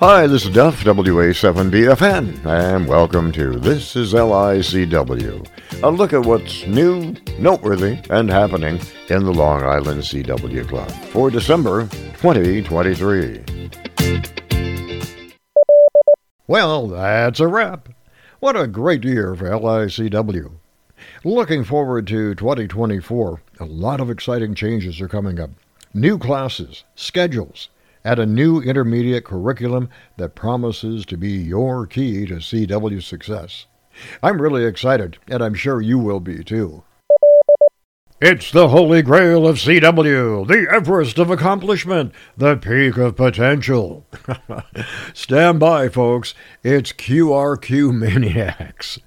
Hi, this is Duff, WA7BFN, and welcome to This is LICW, a look at what's new, noteworthy, and happening in the Long Island CW Club for December 2023. Well, that's a wrap. What a great year for LICW. Looking forward to 2024, a lot of exciting changes are coming up. New classes, schedules, at a new intermediate curriculum that promises to be your key to CW success. I'm really excited, and I'm sure you will be too. It's the holy grail of CW, the Everest of accomplishment, the peak of potential. Stand by, folks. It's QRQ Maniacs.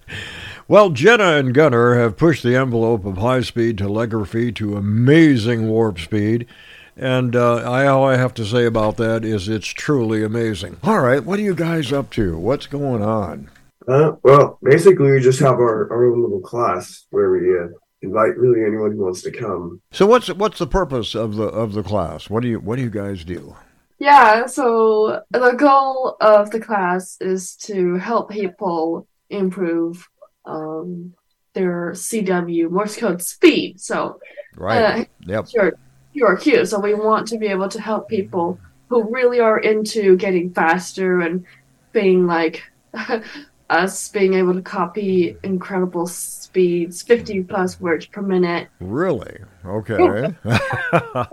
Well, Jenna and Gunner have pushed the envelope of high speed telegraphy to amazing warp speed. And uh, I, all I have to say about that is it's truly amazing. All right, what are you guys up to? What's going on? Uh, well, basically, we just have our, our own little class where we uh, invite really anyone who wants to come. So, what's what's the purpose of the of the class? What do you what do you guys do? Yeah, so the goal of the class is to help people improve um, their CW Morse code speed. So, Right. uh, yep. your QRQ. So we want to be able to help people who really are into getting faster and being like us being able to copy incredible speeds, 50 plus words per minute. Really? Okay.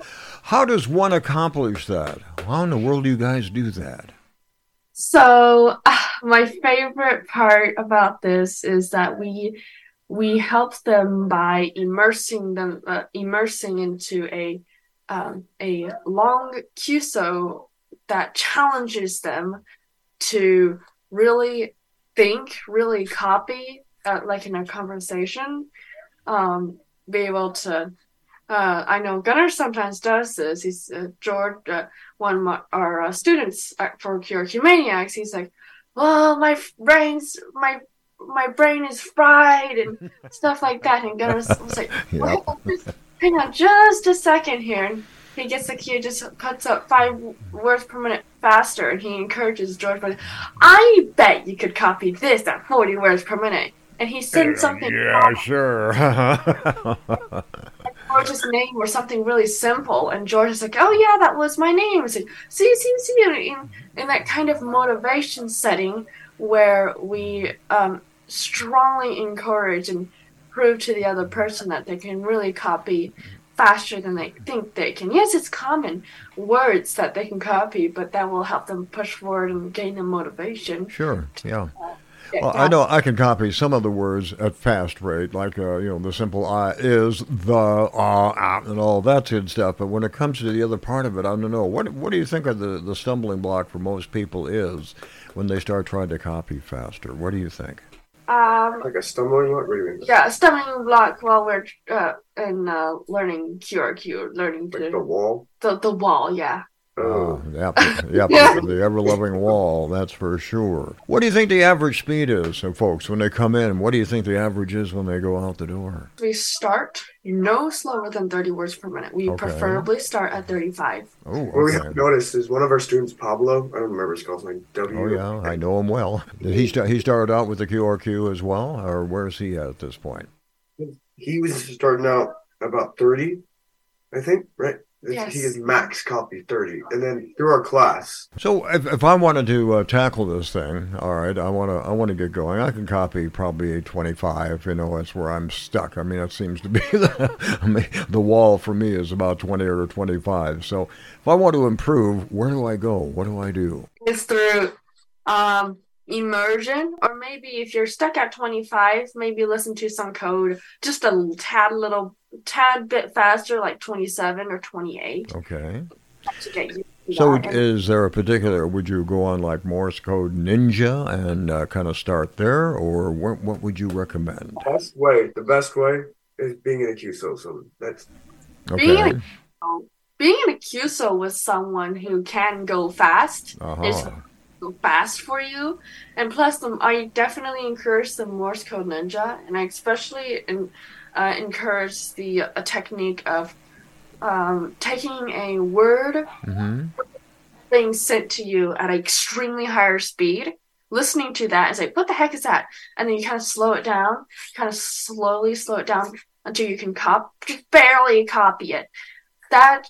How does one accomplish that? How in the world do you guys do that? So my favorite part about this is that we we help them by immersing them uh, immersing into a um, a long QSO that challenges them to really think, really copy, uh, like in a conversation, um, be able to. Uh, I know Gunner sometimes does this. He's uh, George, uh, one of my, our uh, students at- for QRQ Maniacs. He's like, "Well, my brain's my my brain is fried and stuff like that." And Gunner was like, Yep. "Well, just hang on just a second here. And he gets the key, just cuts up five words per minute faster, and he encourages George. But I bet you could copy this at 40 words per minute. And he sends something Yeah, sure. George's name or something really simple, and George is like, "Oh yeah, that was my name." It's like, see, see, see, in, in that kind of motivation setting where we um, strongly encourage and prove to the other person that they can really copy faster than they think they can. Yes, it's common words that they can copy, but that will help them push forward and gain the motivation. sure. Yeah. Get Well, I know I can copy some of the words at fast rate, like uh, you know the simple "I" is the uh, ah, and all that good stuff. But when it comes to the other part of it, I don't know. What what do you think of the the stumbling block for most people is when they start trying to copy faster? What do you think? Um, Like a stumbling block? What do you mean? yeah, a stumbling block while we're uh, in uh, learning QRQ, learning Like the to wall? the, the wall, yeah. Oh. Uh, yep, yep, Yeah. the ever loving wall, that's for sure. What do you think the average speed is, so folks, when they come in? What do you think the average is when they go out the door? We start no slower than 30 words per minute. We Okay. preferably start at 35. Oh, What we have noticed is one of our students, Pablo, I don't remember his call sign, W. Oh yeah, I know him well. Did he start? He started out with the QRQ as well, or where's he at this point? He was starting out about 30, I think, right? Yes. He is max copy 30. And then through our class, So if, if I wanted to uh, tackle this thing, all right, I want to I want to get going. I can copy probably a 25. You know, that's where I'm stuck. I mean, that seems to be the I mean, the wall for me is about 20 or 25. So if I want to improve, where do I go? What do I do? It's through um, immersion, or maybe if you're stuck at 25, maybe listen to some code just a tad little, tad bit faster, like 27 or 28 Okay. to get you. So that. And- is there a particular? Would you go on like Morse code Ninja and uh, kind of start there, or what, what would you recommend? best way, the best way is being in a QSO. So that's Being Okay. in So, being in a QSO with someone who can go fast is Uh-huh. go fast for you. And plus, the, I definitely encourage the Morse code ninja, and I especially in, uh, encourage the a technique of um, taking a word hmm being sent to you at an extremely higher speed, listening to that and say, "What the heck is that?" And then you kind of slow it down, kind of slowly slow it down until you can cop just barely copy it. That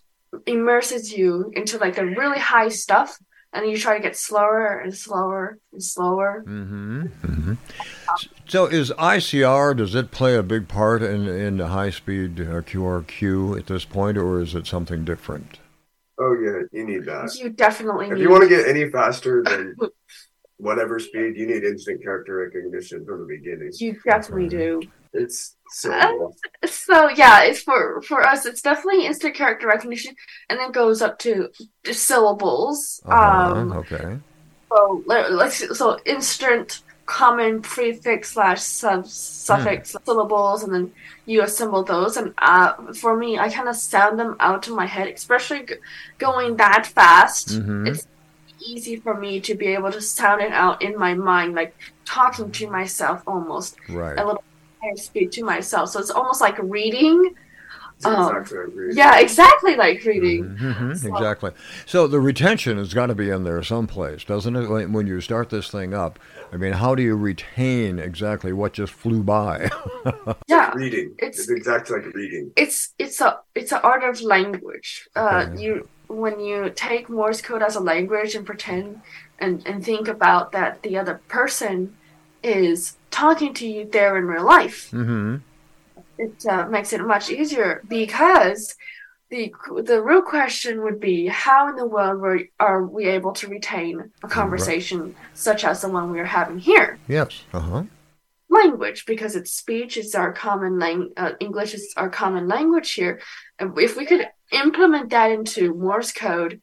immerses you into like the really high stuff and you try to get slower and slower and slower. Mm-hmm. Mm-hmm. So, is ICR does it play a big part in in the high speed uh, QRQ at this point, or is it something different? Oh yeah, you need that. You definitely. If need you want to get any faster than whatever speed, you need instant character recognition from the beginning. You definitely do. It's so Uh. So yeah, it's for for us. It's definitely instant character recognition, and then goes up to syllables. Uh-huh, Um, okay. so let's so instant common prefix slash sub suffix syllables, and then you assemble those. And uh, for me, I kind of sound them out in my head, especially g- going that fast. Mhm. It's easy for me to be able to sound it out in my mind, like talking to myself almost Right. a little higher speak to myself. So it's almost like reading. Um, exactly what Yeah, exactly like reading. Mhm, So- exactly. So the retention has got to be in there someplace, doesn't it? When when you start this thing up, I mean, how do you retain exactly what just flew by? Yeah. Reading. It's- It's, exactly like reading. it's it's a it's an art of language. Uh, Okay. you when you take Morse code as a language and pretend and and think about that the other person is talking to you there in real life, mm-hmm. it uh, makes it much easier because the the real question would be how in the world were, are we able to retain a conversation such as the one we are having here? Yes. Uh huh. language because it's speech it's our common language. uh, english is our common language here if we could implement that into morse code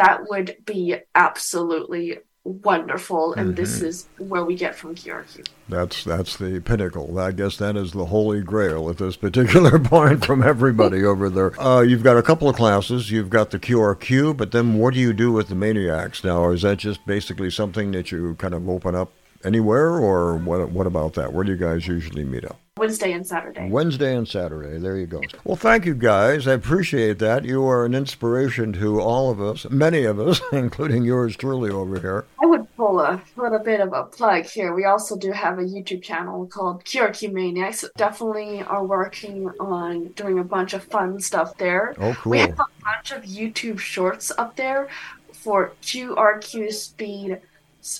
that would be absolutely wonderful and this is where we get from qrq That's that's the pinnacle. I guess that is the holy grail at this particular point from everybody over there. Uh, you've got a couple of classes. You've got the QRQ, but then what do you do with the maniacs now? Or is that just basically something that you kind of open up anywhere, or what? What about that? Where do you guys usually meet up? wednesday and saturday Wednesday and Saturday. There you go. Well, thank you guys. I appreciate that. You are an inspiration to all of us, many of us, including yours truly over here. i would pull a a bit of a plug here we also do have a youtube channel called qrq maniacs definitely are working on doing a bunch of fun stuff there Oh, cool. We have a bunch of YouTube shorts up there for QRQ speed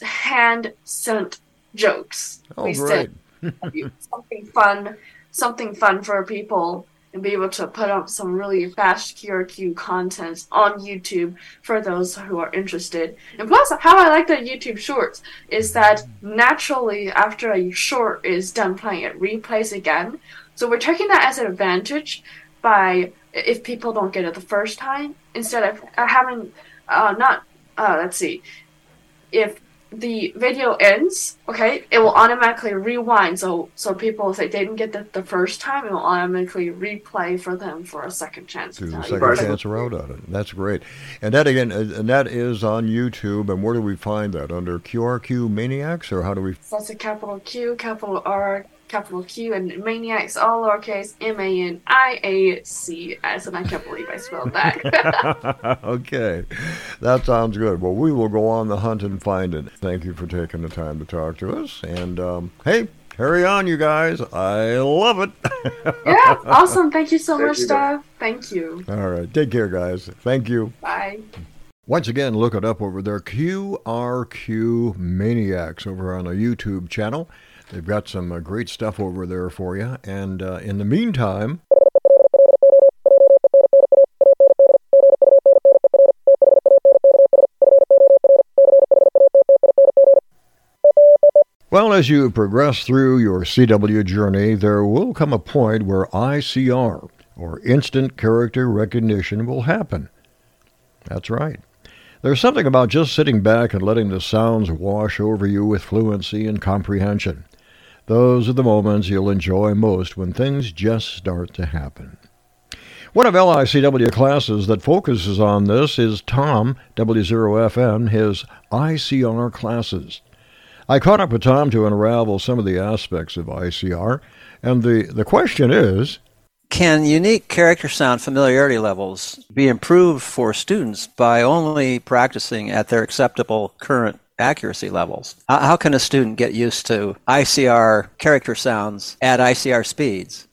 hand sent jokes. Oh, we great. something fun, something fun for people and be able to put up some really fast QRQ content on YouTube for those who are interested. And plus, how I like the YouTube shorts is that naturally, after a short is done playing, it replays again. So we're taking that as an advantage by if people don't get it the first time, instead of uh, having uh, not uh, let's see, if the video ends, okay, it will automatically rewind. So so people if they didn't get the, the first time, it will automatically replay for them for a second chance. to the second can- Right. chance around on it. That's great. And that again, uh, and that is on YouTube. And where do we find that? Under QRQ Maniacs, or how do we? That's a capital Q, capital R, capital Q, and Maniacs, all lowercase, M A N I A C S, and I can't believe I spelled that. okay, that sounds good. Well, we will go on the hunt and find it. Thank you for taking the time to talk to us. And um, hey, carry on, you guys. I love it. yeah, awesome. Thank you so Thank much, you, Steph. Thank you. All right, take care, guys. Thank you. Bye. Once again, look it up over there. QRQ Maniacs over on the YouTube channel. They've got some uh, great stuff over there for you. And uh, in the meantime, well, as you progress through your CW journey, there will come a point where ICR, or Instant Character Recognition, will happen. That's right. There's something about just sitting back and letting the sounds wash over you with fluency and comprehension. Those are the moments you'll enjoy most when things just start to happen. One of LICW classes that focuses on this is Tom W0FN, his ICR classes. I caught up with Tom to unravel some of the aspects of ICR, and the, the question is can unique character sound familiarity levels be improved for students by only practicing at their acceptable current accuracy levels? How can a student get used to ICR character sounds at ICR speeds?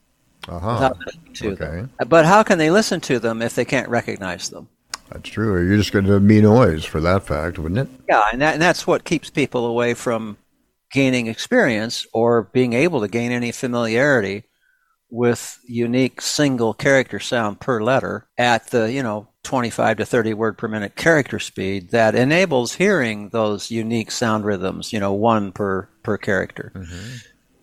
Uh-huh. To okay. them? But how can they listen to them if they can't recognize them? That's true. You're just going to be noise for that fact, wouldn't it? Yeah, and, that, and that's what keeps people away from gaining experience or being able to gain any familiarity with unique single character sound per letter at the, you know, 25 to 30 word per minute character speed that enables hearing those unique sound rhythms, you know, one per per character. Mm-hmm.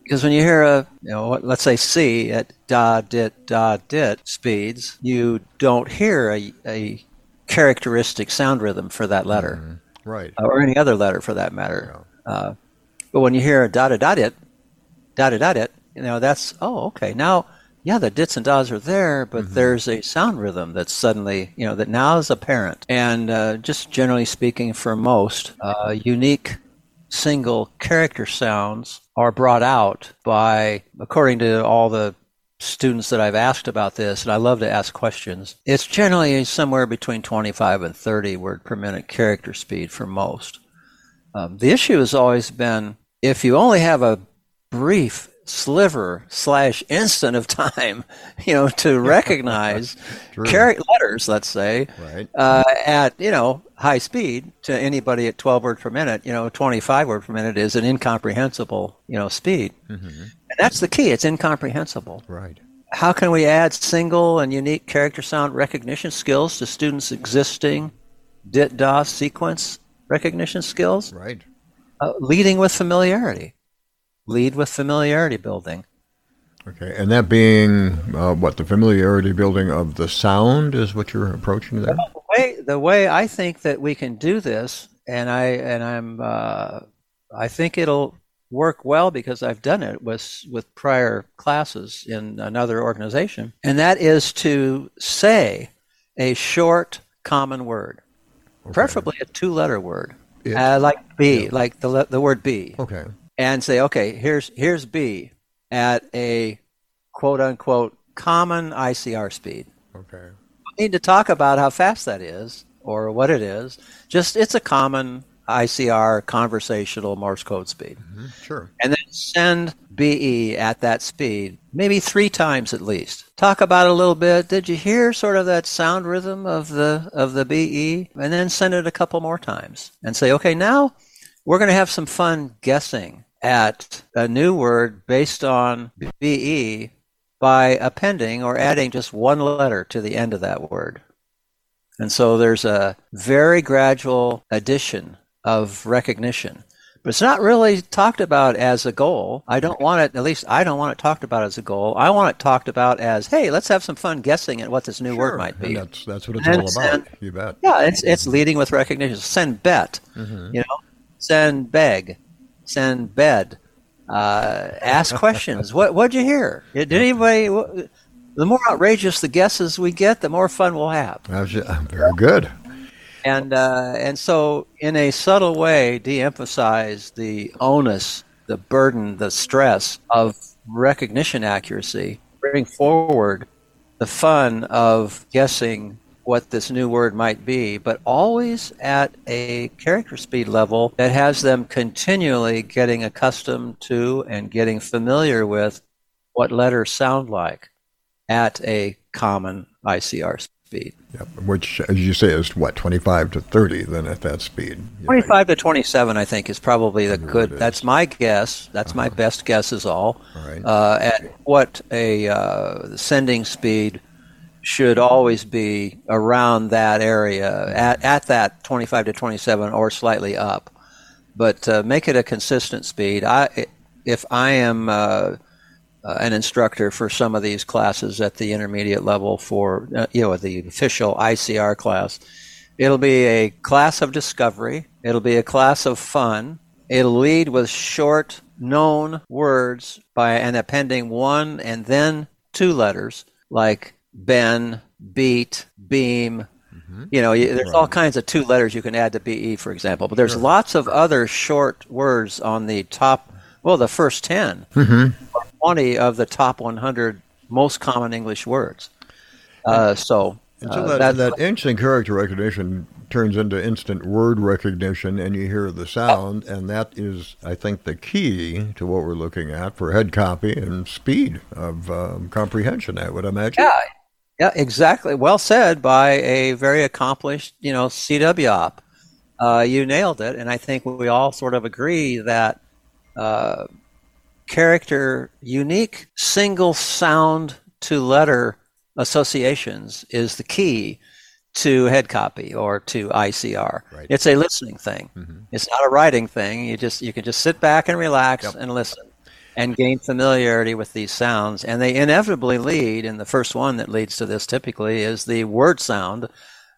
Because when you hear a, you know, let's say C at da dit da dit speeds, you don't hear a, a characteristic sound rhythm for that letter, mm-hmm. right, or any other letter for that matter. Yeah. Uh, but when you hear a da da da dit, da da da dit, you know, that's, oh, okay. Now, yeah, the dits and das are there, but mm-hmm. there's a sound rhythm that's suddenly, you know, that now is apparent. And uh, just generally speaking, for most, uh, unique single character sounds are brought out by, according to all the students that I've asked about this, and I love to ask questions, it's generally somewhere between 25 and 30 word per minute character speed for most. Um, the issue has always been if you only have a brief sliver slash instant of time, you know, to recognize character letters, let's say, right. uh, at you know high speed to anybody at 12 words per minute, you know, 25 words per minute is an incomprehensible, you know, speed, mm-hmm. and that's the key. It's incomprehensible. Right. How can we add single and unique character sound recognition skills to students' existing DIT DOS sequence recognition skills? Right. Uh, leading with familiarity lead with familiarity building. Okay, and that being uh, what the familiarity building of the sound is what you're approaching there. the way the way I think that we can do this, and I and I'm uh, I think it'll work well because I've done it with with prior classes in another organization, and that is to say a short common word, okay. preferably a two-letter word, uh, like B, yeah. like the the word B. Okay and say, okay, here's here's B at a quote unquote common ICR speed. Okay. We need to talk about how fast that is or what it is. Just it's a common ICR conversational Morse code speed. Mm-hmm. Sure. And then send BE at that speed, maybe three times at least. Talk about it a little bit. Did you hear sort of that sound rhythm of the of the BE? And then send it a couple more times and say, okay, now we're going to have some fun guessing at a new word based on BE by appending or adding just one letter to the end of that word. And so there's a very gradual addition of recognition. But it's not really talked about as a goal. I don't want it, at least I don't want it talked about as a goal. I want it talked about as, hey, let's have some fun guessing at what this new sure. word might be. And that's, that's what it's and all about. You bet. Yeah, it's, it's leading with recognition. Send bet, mm-hmm. you know, send beg, send bed, uh, ask questions. what what'd you hear? Did anybody? What, the more outrageous the guesses we get, the more fun we'll have. Very good. And uh, and so, in a subtle way, de-emphasize the onus, the burden, the stress of recognition accuracy. Bring forward the fun of guessing what this new word might be, but always at a character speed level that has them continually getting accustomed to and getting familiar with what letters sound like at a common ICR speed. Yep. Which, as you say, is what, 25 to 30 then at that speed? 25 to 27, I think, is probably the good. That's my guess. That's uh-huh. my best guess, is all. all right. uh, at what a uh, sending speed should always be around that area at, at that 25 to 27 or slightly up. But uh, make it a consistent speed. I, if i am uh, uh, an instructor for some of these classes at the intermediate level for uh, you know the official icr class it'll be a class of discovery. It'll be a class of fun. It'll lead with short known words by an appending one and then two letters like Ben, Beat, Beam. Mm-hmm. You know, there's right. all kinds of two letters you can add to BE, for example. But there's sure. lots of other short words on the top, well, the first 10, mm-hmm. 20 of the top 100 most common English words. Uh, so, And so uh, that, that instant character recognition turns into instant word recognition, and you hear the sound, and that is, I think, the key to what we're looking at for head copy and speed of um, comprehension. I would imagine. Yeah, yeah, exactly. Well said by a very accomplished, you know, CW op. Uh, you nailed it, and I think we all sort of agree that uh, character unique single sound to letter associations is the key to head copy or to ICR. Right. It's a listening thing. Mhm. It's not a writing thing. You just you can just sit back and relax Yep. and listen and gain familiarity with these sounds. And they inevitably lead, and the first one that leads to this typically is the word sound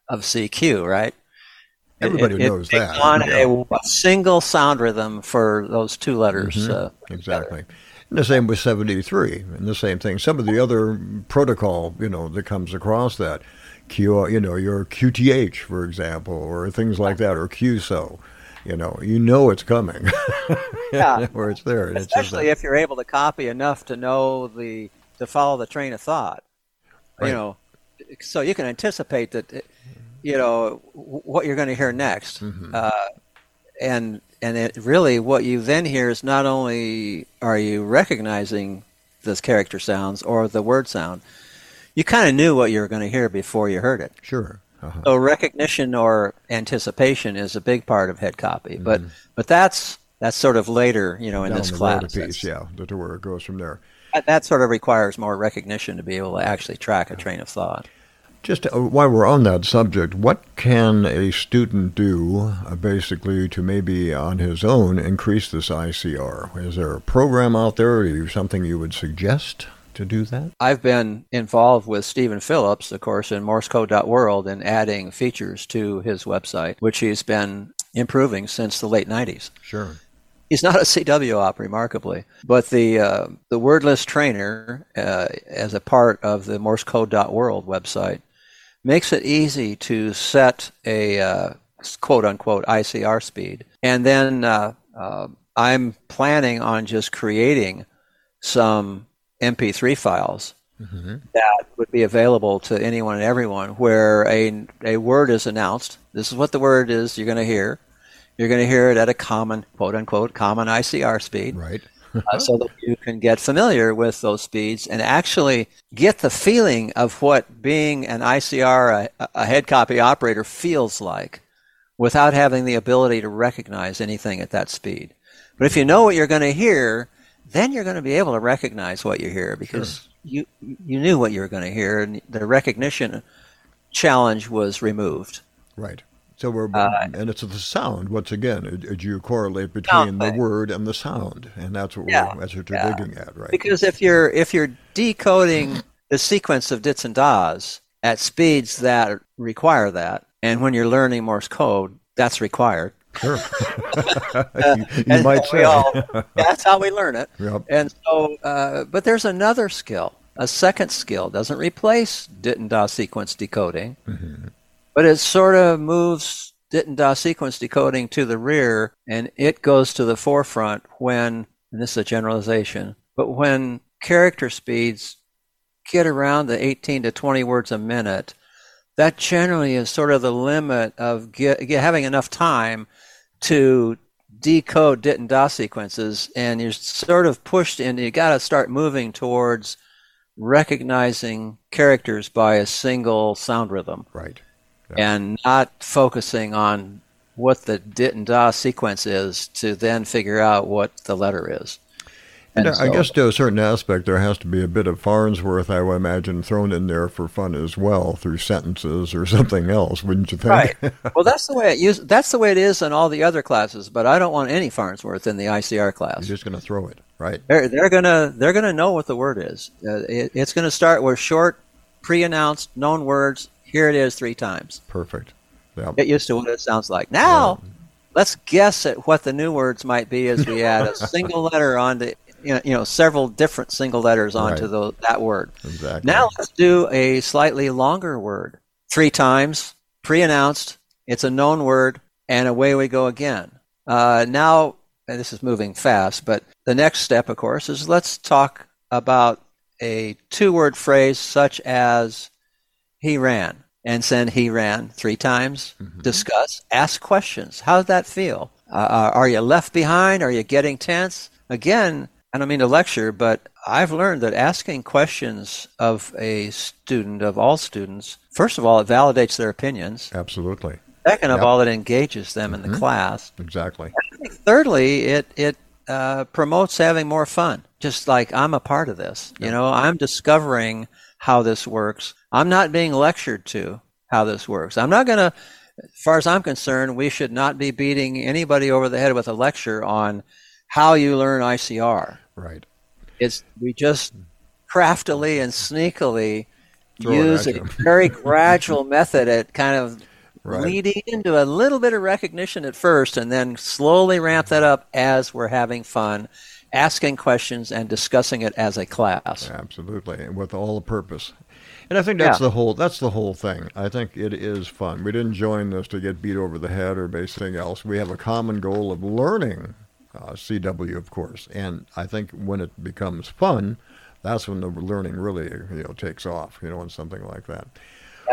of CQ, right? Everybody it- it knows that, On yeah. a, single sound rhythm for those two letters. Mhm. Uh, Exactly. And the same with 73, and the same thing. Some of the other protocol, you know, that comes across that, Q, you know, your QTH, for example, or things like that, or QSO. You know, you know it's coming. Yeah. where it's there. and it's especially if you're able to copy enough to know the to follow the train of thought Right. you know so you can anticipate that you know what you're going to hear next Mhm. uh, and and it really what you then hear is not only are you recognizing the character sounds or the word sound you kind of knew what you were going to hear before you heard it Sure. Uh-huh. so recognition or anticipation is a big part of head copy but but that's that's sort of later you know in Mm-hmm. Down this the class piece, yeah, to where it goes from there. that, that sort of requires more recognition to be able to actually track a train of thought. Just uh, while we're on that subject, what can a student do uh, basically to maybe on his own increase this ICR? Is there a program out there or something you would suggest to do that? I've been involved with Stephen Phillips, of course, in MorseCode.world and adding features to his website, which he's been improving since the late 90s. Sure. He's not a CW op, remarkably, but the uh, the wordless trainer, uh, as a part of the MorseCode.world website, makes it easy to set a uh, quote unquote ICR speed, and then uh, uh, I'm planning on just creating some MP3 files hmm that would be available to anyone and everyone where a, a word is announced. This is what the word is you're going to hear. You're going to hear it at a common, quote unquote, common ICR speed Right. uh, so that you can get familiar with those speeds and actually get the feeling of what being an ICR, a, a head copy operator, feels like without having the ability to recognize anything at that speed. But if you know what you're going to hear, then you're going to be able to recognize what you hear because you you knew what you were going to hear, and the recognition challenge was removed. Right. So we're Uh, and it's the sound once again. It, it- you correlate between the word and the sound, and that's what Yeah, we're that's what you're yeah. digging at, right? Because if you're if you're decoding the sequence of dits and das at speeds that require that, and when you're learning Morse code, that's required. Sure. you, you might say. all- That's how we learn it. Yep. And so, uh, but there's another skill, a second skill. Doesn't replace dit and da sequence decoding, Mhm. but it sort of moves dit and da sequence decoding to the rear, and it goes to the forefront when, and this is a generalization, but when character speeds get around the 18 to 20 words a minute, that generally is sort of the limit of get, get, having enough time to decode dit and da sequences, and you're sort of pushed in. You got to start moving towards recognizing characters by a single sound rhythm Right. and not focusing on what the dit and da sequence is to then figure out what the letter is. And And I guess to a certain aspect, there has to be a bit of Farnsworth, I would imagine, thrown in there for fun as well through sentences or something else, wouldn't you think? Right. well, that's the way it That's the way it is in all the other classes. But I don't want any Farnsworth in the ICR class. You're just going to throw it, right? They're, they're gonna they're gonna know what the word is. Uh, it, it's gonna start with short, pre-announced, known words. Here it is three times. Perfect. Yeah. Get used to what it sounds like. Now, let's guess at what the new words might be as we add a single letter onto you know, several different single letters onto Right. the, that word. Exactly. Now let's do a slightly longer word. Three times, pre-announced. It's a known word, and away we go again. Uh, now, and this is moving fast, but the next step, of course, is let's talk about a two word phrase such as he ran and send he ran three times, mm-hmm. discuss, ask questions. How does that feel? Uh, uh, are you left behind? Are you getting tense? Again, I don't mean to lecture, but I've learned that asking questions of a student, of all students, first of all, it validates their opinions. Absolutely. Second of yep. all, it engages them mm-hmm. in the mm-hmm. class. Exactly. thirdly, it it uh, promotes having more fun. Just like I'm a part of this. Yep. You know, I'm discovering how this works. I'm not being lectured to how this works. I'm not going to, as far as I'm concerned, we should not be beating anybody over the head with a lecture on how you learn ICR. Right. It's we just craftily and sneakily Throw use a very gradual method at kind of right. leading into a little bit of recognition at first and then slowly ramp that up as we're having fun asking questions and discussing it as a class absolutely with all the purpose and I think that's yeah. the whole that's the whole thing. I think it is fun. We didn't join this to get beat over the head or anything else. We have a common goal of learning uh, CW, of course. And I think when it becomes fun, that's when the learning really you know takes off. You know, and something like that.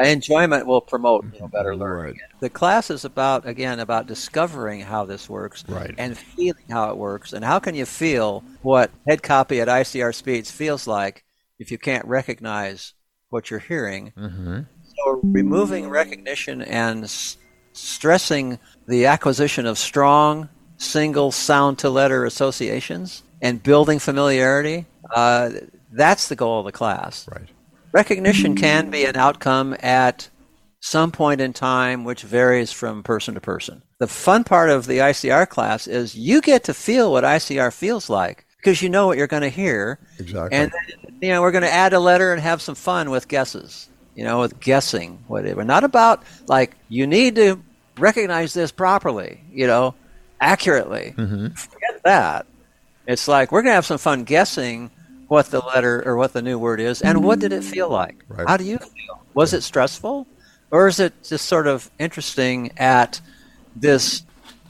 Enjoyment will promote you know, better learning. Right. The class is about again about discovering how this works right. and feeling how it works. And how can you feel what head copy at ICR Speeds feels like if you can't recognize what you're hearing. Mm-hmm. So removing recognition and s- stressing the acquisition of strong single sound to letter associations and building familiarity, uh, that's the goal of the class. Right. Recognition can be an outcome at some point in time, which varies from person to person. The fun part of the ICR class is you get to feel what ICR feels like because you know what you're going to hear. Exactly. And you know, we're going to add a letter and have some fun with guesses. You know, with guessing whatever. Not about like you need to recognize this properly. You know, accurately. Mm-hmm. Forget that. It's like we're going to have some fun guessing what the letter or what the new word is and what did it feel like? Right. How do you feel? Was it stressful? Or is it just sort of interesting at this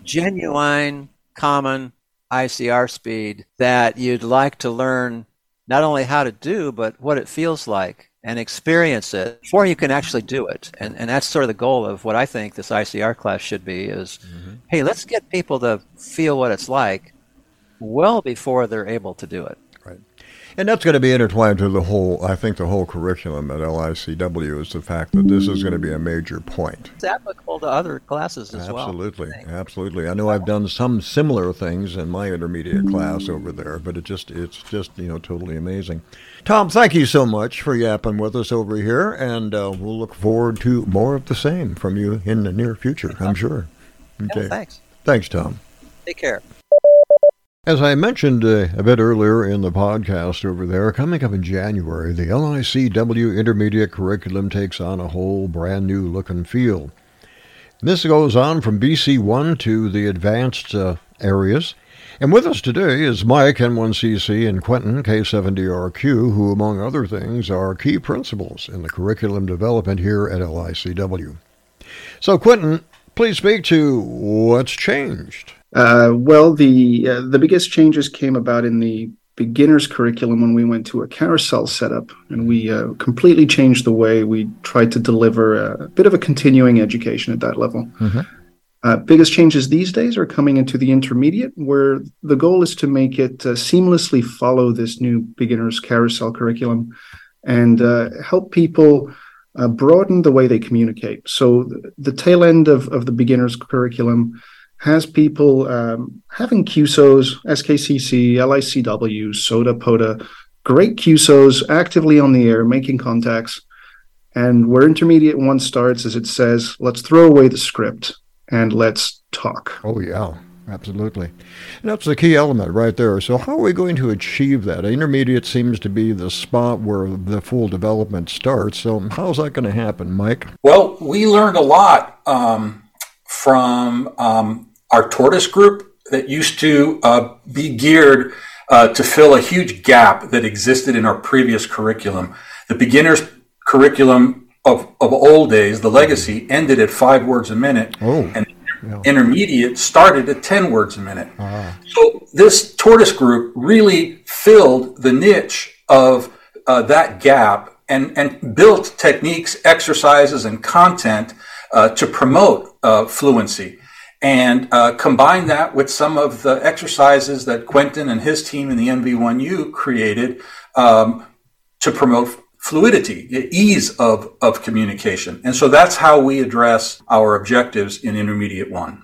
genuine, common ICR speed that you'd like to learn not only how to do, but what it feels like and experience it before you can actually do it. And, and that's sort of the goal of what I think this ICR class should be is, mm-hmm. hey, let's get people to feel what it's like well before they're able to do it. Right. And that's going to be intertwined to the whole, I think, the whole curriculum at LICW is the fact that this is going to be a major point. It's applicable to other classes as absolutely, well. Absolutely, absolutely. I know I've done some similar things in my intermediate class over there, but it just, it's just, you know, totally amazing. Tom, thank you so much for yapping with us over here, and uh, we'll look forward to more of the same from you in the near future, I'm sure. Okay. Yeah, thanks. Thanks, Tom. Take care. As I mentioned uh, a bit earlier in the podcast over there, coming up in January, the LICW Intermediate Curriculum takes on a whole brand new look and feel. This goes on from BC1 to the advanced uh, areas. And with us today is Mike, N1CC, and Quentin, K7DRQ, who, among other things, are key principals in the curriculum development here at LICW. So, Quentin, please speak to what's changed. Uh, well, the uh, the biggest changes came about in the beginner's curriculum when we went to a carousel setup, and we uh, completely changed the way we tried to deliver a, bit of a continuing education at that level. Mm-hmm. Uh, biggest changes these days are coming into the intermediate, where the goal is to make it uh, seamlessly follow this new beginner's carousel curriculum and uh, help people broaden the way they communicate. So, the, tail end of, of the beginner's curriculum has people um, having QSOs, SKCC, LICW, SOTA, POTA, great QSOs actively on the air, making contacts. And where intermediate one starts is it says, let's throw away the script and let's talk. Oh, yeah, absolutely. And that's the key element right there. So, how are we going to achieve that? Intermediate seems to be the spot where the full development starts. So, how's that going to happen, Mike? Well, we learned a lot um, from um, our tortoise group that used to uh, be geared uh, to fill a huge gap that existed in our previous curriculum. The beginner's curriculum of, of old days, the legacy, ended at five words a minute. Oh, and yeah. intermediate started at 10 words a minute. Ah. So this tortoise group really filled the niche of uh, that gap and, and built techniques, exercises, and content uh, to promote uh, fluency and uh, combine that with some of the exercises that Quentin and his team in the NV1U created um, to promote fluidity, ease of, of communication. And so that's how we address our objectives in Intermediate 1.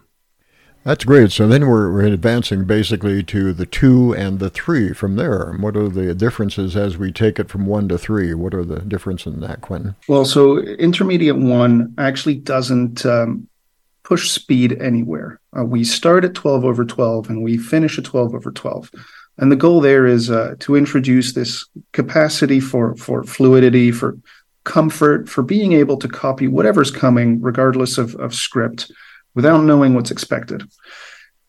That's great. So then we're, we're advancing basically to the two and the three from there. What are the differences as we take it from one to three? What are the difference in that, Quentin? Well, so intermediate one actually doesn't um, push speed anywhere. Uh, we start at 12 over 12 and we finish at 12 over 12. And the goal there is uh, to introduce this capacity for, for fluidity, for comfort, for being able to copy whatever's coming, regardless of, of script, without knowing what's expected,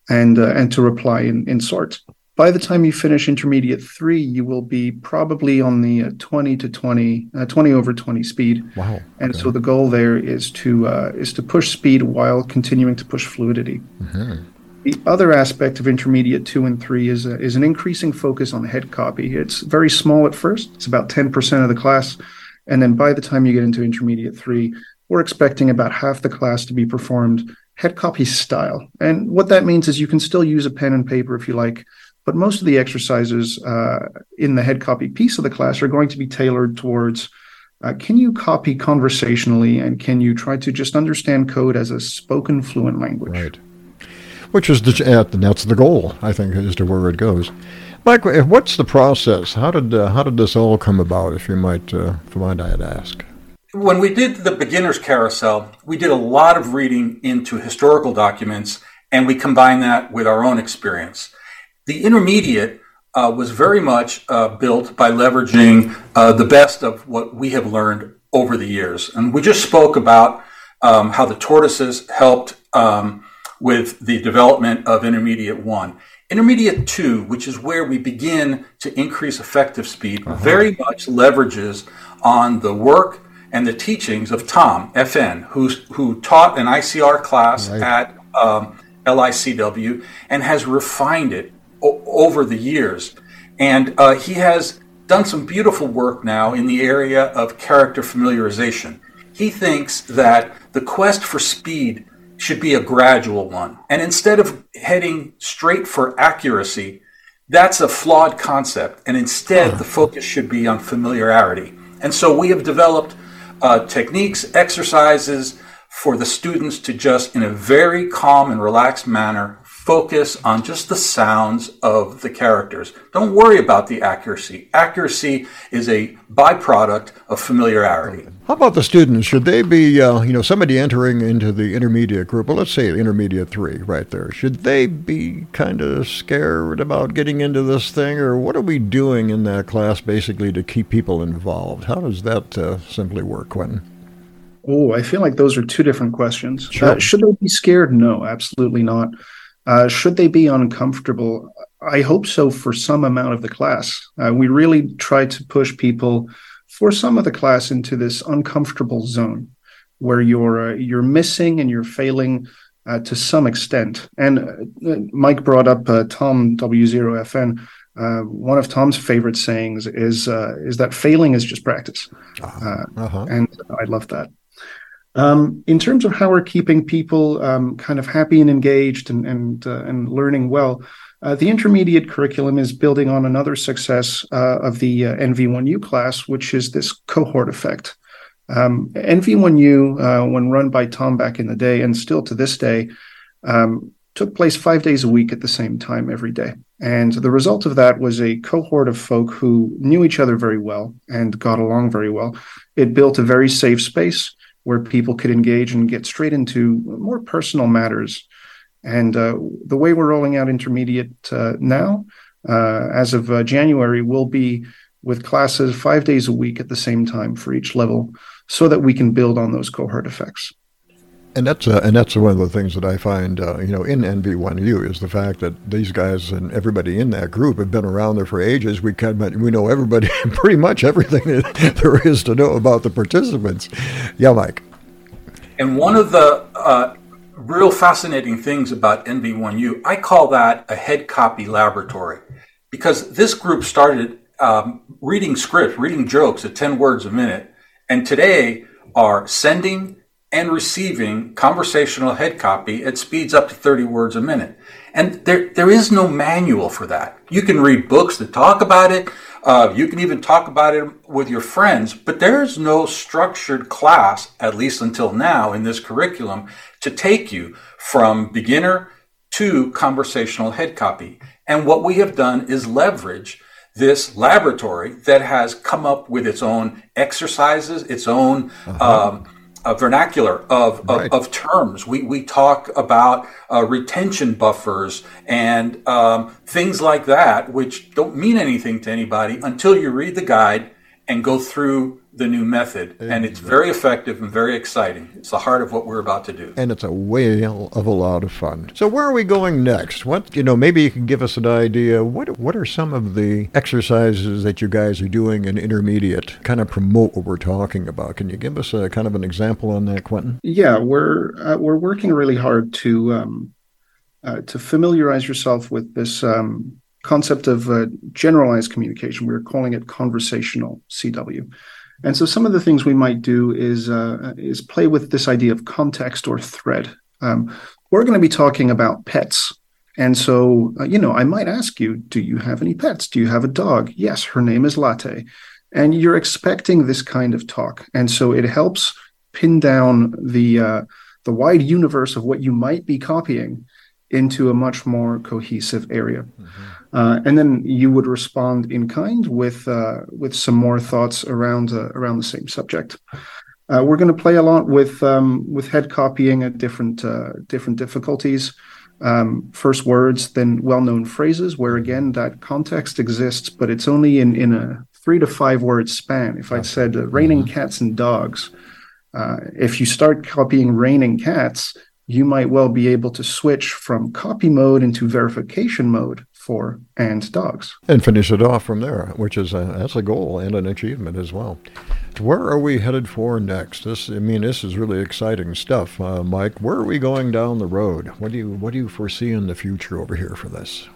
and, uh, and to reply in, in sort. By the time you finish intermediate three, you will be probably on the uh, 20 to 20, uh, 20 over 20 speed. Wow. And okay. so the goal there is to uh, is to push speed while continuing to push fluidity. Mm-hmm. The other aspect of intermediate two and three is, uh, is an increasing focus on head copy. It's very small at first, it's about 10% of the class. And then by the time you get into intermediate three, we're expecting about half the class to be performed head copy style. And what that means is you can still use a pen and paper if you like, but most of the exercises uh, in the head copy piece of the class are going to be tailored towards uh, can you copy conversationally and can you try to just understand code as a spoken fluent language? Right which is the, that's the goal, I think, as to where it goes. Mike, what's the process? How did uh, how did this all come about? If you might, uh, if might, I'd ask. When we did the beginners carousel, we did a lot of reading into historical documents, and we combined that with our own experience. The intermediate uh, was very much uh, built by leveraging uh, the best of what we have learned over the years, and we just spoke about um, how the tortoises helped. Um, with the development of intermediate one. Intermediate two, which is where we begin to increase effective speed, uh-huh. very much leverages on the work and the teachings of Tom FN, who's, who taught an ICR class right. at um, LICW and has refined it o- over the years. And uh, he has done some beautiful work now in the area of character familiarization. He thinks that the quest for speed should be a gradual one. And instead of heading straight for accuracy, that's a flawed concept. And instead, the focus should be on familiarity. And so we have developed uh, techniques, exercises for the students to just, in a very calm and relaxed manner, focus on just the sounds of the characters. Don't worry about the accuracy. Accuracy is a byproduct of familiarity. How about the students? Should they be, uh, you know, somebody entering into the intermediate group? Well, let's say intermediate three, right there. Should they be kind of scared about getting into this thing, or what are we doing in that class basically to keep people involved? How does that uh, simply work, Quentin? Oh, I feel like those are two different questions. Sure. Uh, should they be scared? No, absolutely not. Uh, should they be uncomfortable? I hope so for some amount of the class. Uh, we really try to push people for some of the class into this uncomfortable zone where you're uh, you're missing and you're failing uh, to some extent. And uh, Mike brought up uh, Tom W0FN. one of Tom's favorite sayings is is that failing is just practice, uh-huh. uh-huh. and I love that. Um, in terms of how we're keeping people um, kind of happy and engaged and and, uh, and learning well, uh, the intermediate curriculum is building on another success uh, of the uh, NV1U class, which is this cohort effect. Um, NV1U, uh, when run by Tom back in the day, and still to this day, um, took place five days a week at the same time every day. And the result of that was a cohort of folk who knew each other very well and got along very well. It built a very safe space where people could engage and get straight into more personal matters. And uh, the way we're rolling out intermediate uh, now, uh, as of uh, January, will be with classes five days a week at the same time for each level, so that we can build on those cohort effects. And that's uh, and that's one of the things that I find, uh, you know, in NV1U is the fact that these guys and everybody in that group have been around there for ages. We can we know everybody, pretty much everything there is to know about the participants. Yeah, Mike. And one of the uh, real fascinating things about NV1U, I call that a head copy laboratory, because this group started um, reading scripts, reading jokes at 10 words a minute, and today are sending and receiving conversational head copy at speeds up to 30 words a minute. And there, there is no manual for that. You can read books that talk about it. Uh, you can even talk about it with your friends, but there's no structured class, at least until now in this curriculum, to take you from beginner to conversational head copy. And what we have done is leverage this laboratory that has come up with its own exercises, its own uh-huh. um, uh, vernacular of, right. of, of, terms. We, we talk about uh, retention buffers and um, things like that, which don't mean anything to anybody until you read the guide and go through the new method. And it's very effective and very exciting. It's the heart of what we're about to do. And it's a whale of a lot of fun. So where are we going next? What you know, maybe you can give us an idea. What what are some of the exercises that you guys are doing in intermediate? Kind of promote what we're talking about. Can you give us a kind of an example on that, Quentin? Yeah, we're uh, we're working really hard to um, uh, to familiarize yourself with this um, concept of uh, generalized communication. We're calling it conversational CW. And so some of the things we might do is uh, is play with this idea of context or thread. Um, we're going to be talking about pets. And so, uh, you know, I might ask you, do you have any pets? Do you have a dog? Yes, her name is Latte. And you're expecting this kind of talk. And so it helps pin down the uh, the wide universe of what you might be copying into a much more cohesive area. Mm-hmm. Uh, and then you would respond in kind with uh, with some more thoughts around uh, around the same subject. Uh, we're going to play a lot with um, with head copying at different uh, different difficulties. Um, first words, then well-known phrases, where again that context exists, but it's only in in a three to five word span. If I'd said uh, raining mm-hmm. cats and dogs, if you start copying raining cats, you might well be able to switch from copy mode into verification mode for and dogs. And finish it off from there, which is a, that's a goal and an achievement as well. Where are we headed for next? This, I mean, this is really exciting stuff, uh, Mike. Where are we going down the road? What do you what do you foresee in the future over here for this?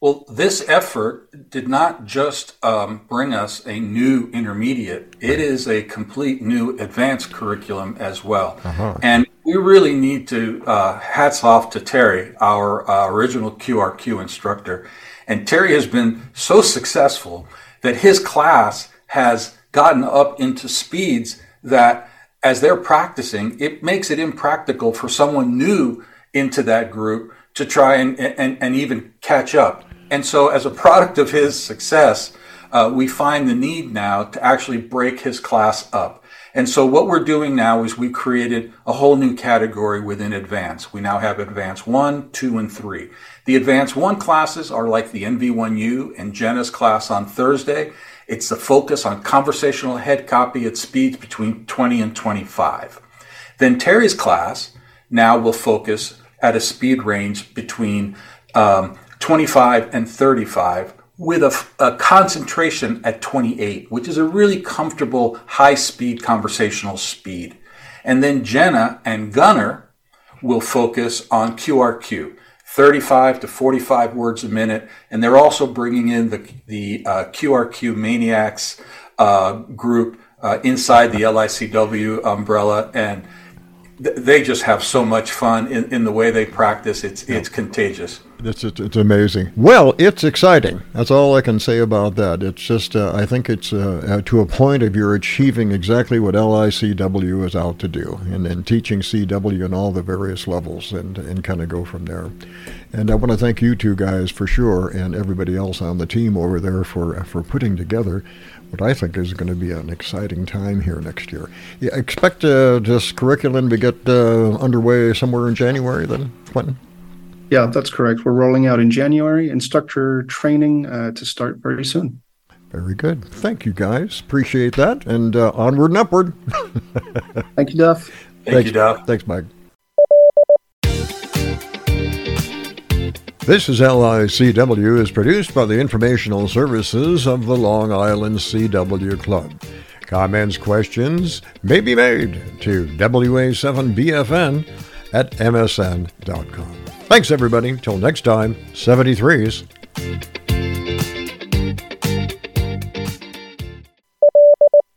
Well, this effort did not just um, bring us a new intermediate, it is a complete new advanced curriculum as well. Uh-huh. And we really need to, uh, hats off to Terry, our uh, original QRQ instructor. And Terry has been so successful that his class has gotten up into speeds that as they're practicing, it makes it impractical for someone new into that group to try and, and, and even catch up. And so, as a product of his success, uh, we find the need now to actually break his class up. And so, what we're doing now is we created a whole new category within Advance. We now have Advance 1, 2, and 3. The Advance 1 classes are like the NV1U and Jenna's class on Thursday. It's the focus on conversational head copy at speeds between 20 and 25. Then Terry's class now will focus at a speed range between um, 25 and 35 with a, a, concentration at 28, which is a really comfortable high speed conversational speed. And then Jenna and Gunner will focus on QRQ, 35 to 45 words a minute. And they're also bringing in the, the uh, QRQ Maniacs uh, group uh, inside the LICW umbrella. And they just have so much fun in, in the way they practice. It's it's contagious. It's, it's, it's amazing. Well, it's exciting. That's all I can say about that. It's just uh, I think it's uh, uh to a point of you're achieving exactly what LICW is out to do, and, and teaching CW in all the various levels, and and kind of go from there. And I want to thank you two guys for sure, and everybody else on the team over there for for putting together what I think is going to be an exciting time here next year. Yeah, expect uh, this curriculum to get uh, underway somewhere in January, then, Quentin? Yeah, that's correct. We're rolling out in January, instructor training uh, to start very soon. Very good. Thank you, guys. Appreciate that. And uh, onward and upward. Thank you, Duff. Thank Thanks, you, Duff. Thanks, Mike. This is LICW is produced by the informational services of the Long Island CW Club. Comments, questions may be made to WA7BFN at MSN.com. Thanks, everybody. Till next time, 73s